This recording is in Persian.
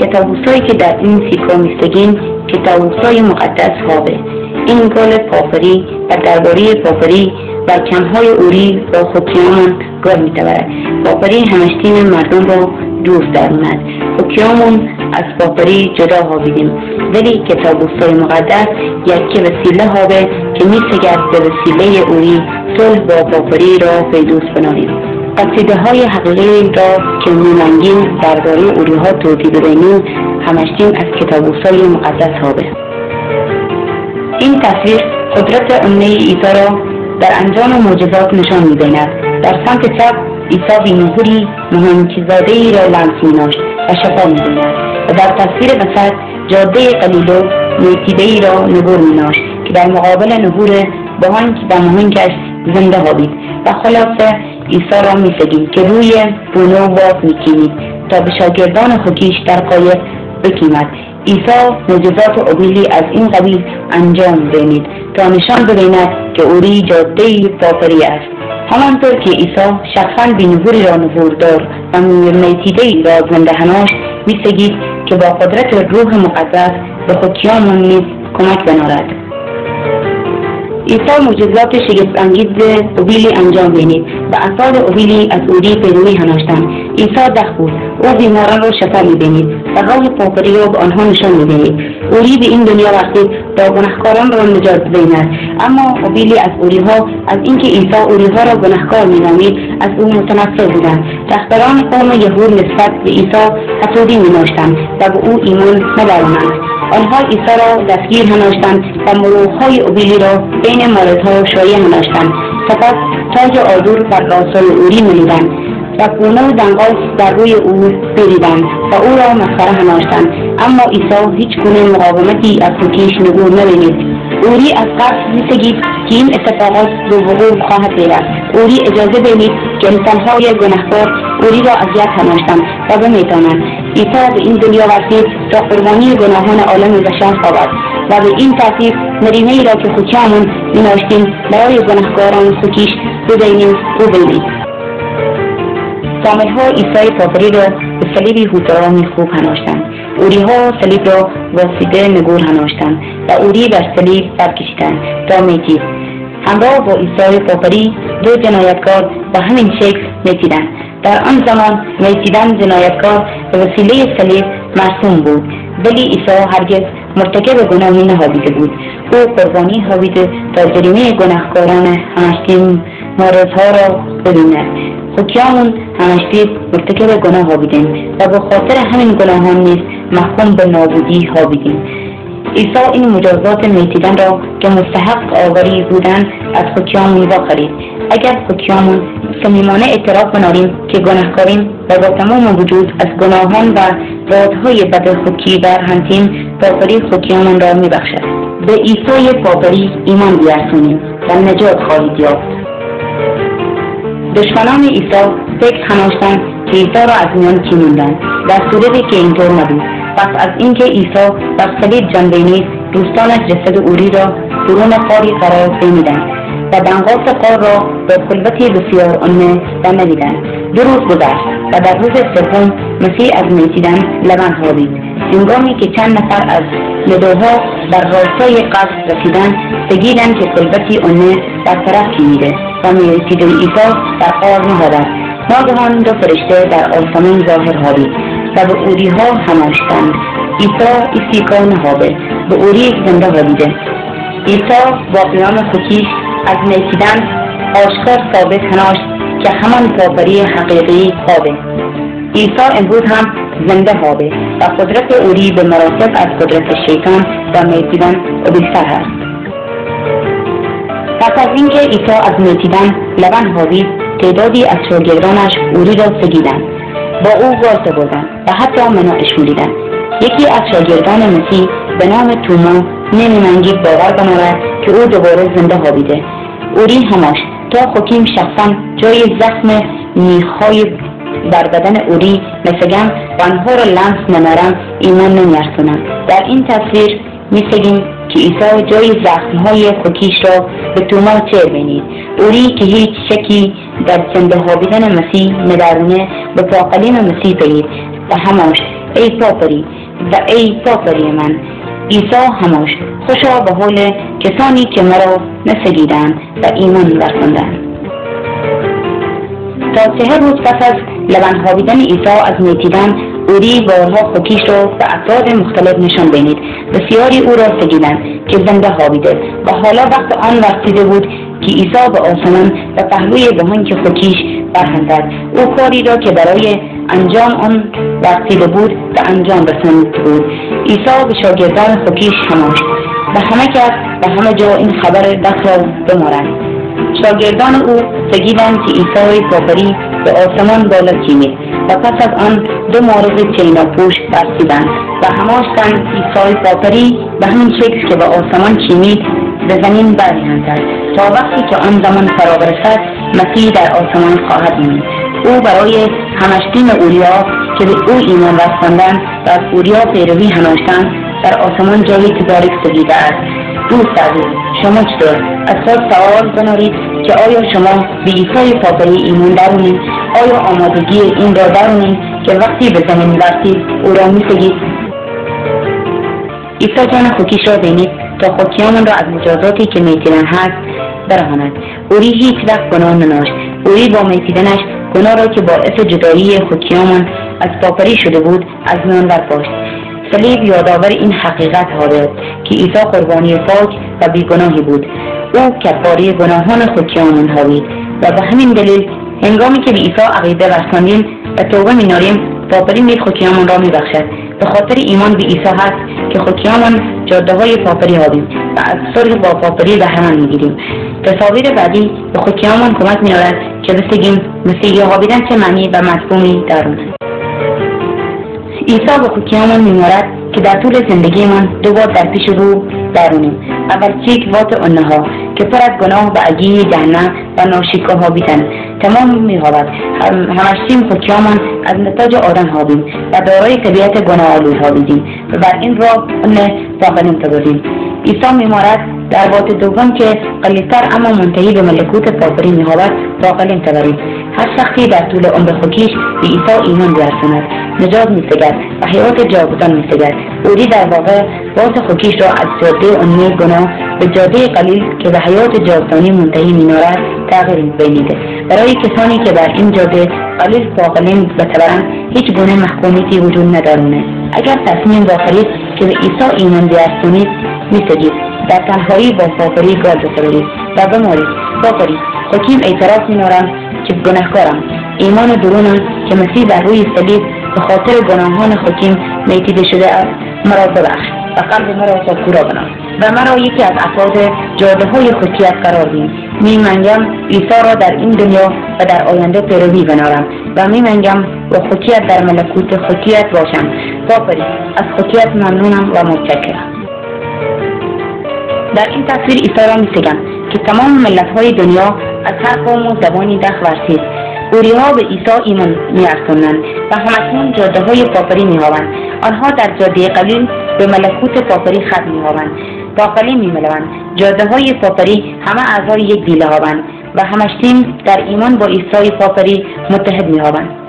کتابوسایی که در این سیکا میستگین کتابوسای مقدس هابه این گل پافری و درباره پافری و کمهای اوری با خودکیامون گاه میتورد پافری همشتین مردم را دوست درموند خودکیامون از پافری جدا هابیدیم ولی کتابوسای مقدس یکی وسیله هابه که میسگد به وسیله اوری صلح با پافری را پیدوست بناریم قصیده های حقیقی را که میمنگیم درباره اوری ها توضیح بدهیم همشتیم از کتابوسای مقدس هابه این تصویر قدرت امنه ایسا را در انجام معجزات نشان می‌بیند در سمت چپ عیسی بینظوری مهمچیزاده ای را لمس میناشت و شفا می‌بیند و در تصویر وسط جاده قلیلو میتیده ای را نبور میناشت که در مقابل نبور بهانک و مهنکش زنده هابید و خلاصه عیسی را میسگید که روی بونو واف میکینید تا به شاگردان خوکیش در قایق بکیمد عیسی معجزات عبیلی از این قبیل انجام بینید تا نشان ببیند که اوری جاده پاپری است. همانطور که عیسی شخصا بینظوری را نبوردار و میتیده ای را زنده هناش میسگید که با قدرت روح مقدس به خودکیامون نیز کمک بنارد عیسی معجزات شگفت انگیز اوبیلی انجام بینید و افراد اوبیلی از اوری پیروی هناشتند. عیسی دخ بود. او بیماران را شفا می‌بینید و راه پاپری را به آنها نشان می‌دهید. اوری به این دنیا وقتی تا گنهکاران را نجات بیند اما اوبیلی از اوریها از اینکه عیسی اوریها را گنهکار مینامید از او متنفر بودند. رهبران قوم یهود نسبت به عیسی حسودی میناشتند و به او ایمان ندارند آنها عیسی را دستگیر هناشتند و مروحهای اوبیلی را بین مارزها شایع هناشتند سپس تاج آدور بر راسای اوری ملیدند و پونه و دنگال در روی او بریدند و او را مسخره هناشتند اما عیسی هیچ گونه مقاومتی از خوکیش نگور نبینید. اوری از قصد میسگید که این اتفاقات به وقوع خواهد پیوست. اوری اجازه بینید که انسانهای گنهکار اوری را اذیت هناشتند و بمیتانند عیسی به این دنیا ورسید تا قربانی گناهان عالم بشر شود و به این ترتیب نرینه ای را که خوکیامون میناشتیم برای گنهکاران خوکیش ببینیم او بینید ها عیسی پاپری را به صلیبی هوترامی خوب هناشتند ها صلیب را واسیده نگور هناشتند و اوری بر صلیب برکشیدند. تا میتید همراه با عیسی پاپری دو جنایتکار به همین شکل میتیدند. در آن زمان میتیدن جنایتکار به وسیله صلیب مرسوم بود. ولی عیسی هرگز مرتکب گناهی نهابیده بود. او قربانی هابیده تا جریمه گناهکاران همشتیم مارزها را ببیند حکیامون همشتی مرتکب گناه هابیدیم و به خاطر همین گناهان نیز محکوم به نابودی هابیدیم عیسی این مجازات میتیدن را که مستحق آوری بودند از حکیامون خرید. اگر حکیامون صمیمانه اعتراف بناریم که گناهکاریم و با تمام وجود از گناهان و رادهای بد حکی برهنتیم پاپری حکیامون را میبخشد. به عیسی پاپری ایمان بیارسونیم و نجات خواهید یافت. دشمنان عیسی فکر هناشتند که عیسی را از میان کیموندند در صورتی که اینطور نبود. پس از اینکه عیسی بر صلیب جان بینید دوستانش جسد اوری را درون قاری قرار بمیدند و دنقاس قار را به خلوتی بسیار آنه و ندیدند دو روز گذشت و در روز سوم مسیح از میتیدن لبن خوابید هنگامی که چند نفر از ندوها بر راستای قصد رسیدن بگیرند که خلوتی آنه برطرف کیمیده و می‌رسید عیسی در قار نهادند ناگهان دو فرشته در آسمان ظاهر هابید و به اوری ها هماشتند عیسی ایسیکا نهابه به اوری زنده هابیده عیسی با قیام خوکیش از میکیدن آشکار ثابت هناشت که همان پاپری حقیقی خوابه. عیسی امروز هم زنده هابه و قدرت اوری به مراتب از قدرت شیطان و میکیدن عبیلتر هست پس از اینکه عیسی از میتیدن لبن هاوید تعدادی از شاگردانش اوری را سگیدند. با او واسه بردند و حتی مناعش مولیدند یکی از شاگردان مسیح به نام توما نمیمنگید باور بنارد که او دوباره زنده هابیده اوری هماش تا حکیم شخصا جای زخم میخهای بر بدن اوری نسگم و آنها را لمس نمارم ایمان نمیارسونم در این تصویر میسگیم که عیسی جای زخمهای خوکیش را به توما چیر بینید اوری که هیچ شکی در زنده هابیدن مسیح ندارونه به پاقلین مسیح بینید و هماش ای پاپری و ای پاپری من عیسی هماش خوشا به حال کسانی که مرا نسگیدند و ایمان ورزندند تا سه روز پس از لبن خوابیدن عیسی از میتیدن اوری بارها خاکیش را به افراد مختلف نشان بینید. بسیاری او را سگیدند که زنده خوابیده و حالا وقت آن وقتیده بود که عیسی به آسمان و پهلوی که خاکیش برخندد او کاری را که برای انجام آن وقتیده بود به انجام رساند بود. عیسی به شاگردان خاکیش هماش به همه کس به همه جا این خبر دست را بمارند شاگردان او سگیدند که عیسی کافری به آسمان بالا کیمید و پس از آن دو مارغ چیناپوش برسیدند و هماشتند عیسی کافری به همین شکل که به آسمان کیمید به زمین برمیاندد تا وقتی که آن زمان فرا برسد مسیح در آسمان خواهد ماند او برای همشتین اولیا که به او ایمان رساندند و از اولیا پیروی هناشتند در آسمان جایی تباریک سگیده است. دوست عزیز شما چطور؟ از خود سوال بنارید که آیا شما به عیسی پاپری ایمان درونید آیا آمادگی این را درونید که وقتی به زمین برسید او را میسگید عیسی جان خوکیش را بینید تا خوکیامون را از مجازاتی که میتیدن هست برهاند. اوری هیچ وقت گناه نناشت. اوری با میتیدنش گناه را که باعث جدایی خوکیامون از پاپری شده بود از میان برپاشت. صلیب یادآور این حقیقت ها که عیسی قربانی پاک و بیگناهی بود. او کفاره گناهان خوکیامون هاوید و به همین دلیل هنگامی که به عیسی عقیده ورسانیم و توبه میناریم پاپری نیز خوکیامون را میبخشد. به خاطر ایمان به عیسی هست که خوکیامون جاده های پاپری هابیم و از صلح با پاپری بهرهمند می‌گیریم. تصاویر بعدی به خوکیامون کمک میآورد که بسگیم مسیحی هابیدن چه معنی و مفهومی دارد عیسی به خوکیامون میمارد که در طول زندگیمان دو بار در پیش رو درونیم اول چیک وات اونها که پر از گناه و عگی جهنم و ناشیکا ها بیتن. تمام میهابد همشتیم خوکیامان از نتاج آدم هابیم و دارای طبیعت گناه آلود هابیدیم و بر این راه اون واقعا تبادیم عیسی میمارد در بات دوم که قلیتر اما منتهی به ملکوت پاپری میهابد باقلیم تبرید هر شخصی در طول عمر خودکیش به عیسی ایمان بیارساند نجات میسگد و حیات جاودان میسگد اوری در واقع بات خودکیش را از جاده امی گناه به جاده قلیل که به حیات جاودانی منتهی مینارد تغییر بینیده برای کسانی که بر این جاده قلیل باقلیم بتبرند هیچ گونه محکومیتی وجود ندارونه. اگر تصمیم داخلید که به عیسی ایمان بیارسونید میسگید در تنهایی با فاقری گال بخورید و بمارید. فاقری حکیم اعتراف مینارم که گناهکارم. ایمان درونم که مسیح در روی صلیب به خاطر گناهان حکیم میتیده شده است. مرا ببخش و قلب مرا پاکورا بنا و مرا یکی از افراد جاده های خطیت قرار دیم میمنگم عیسی را در این دنیا و در آینده پیروی بنارم و میمنگم و خطیت در ملکوت خطیت باشم. پاپری از خطیت ممنونم و متشکرم. در این تصویر عیسی را که تمام ملت های دنیا از هر قوم و زبانی دخ ورسید ها به عیسی ایمان میارسونند و همکنون جاده های پاپری میهابند آنها در جاده قلیل به ملکوت پاپری خط میهابند پاپری میملوند. جاده های پاپری همه اعضای یک دیله هابند و همشتیم در ایمان با عیسی پاپری متحد میهابند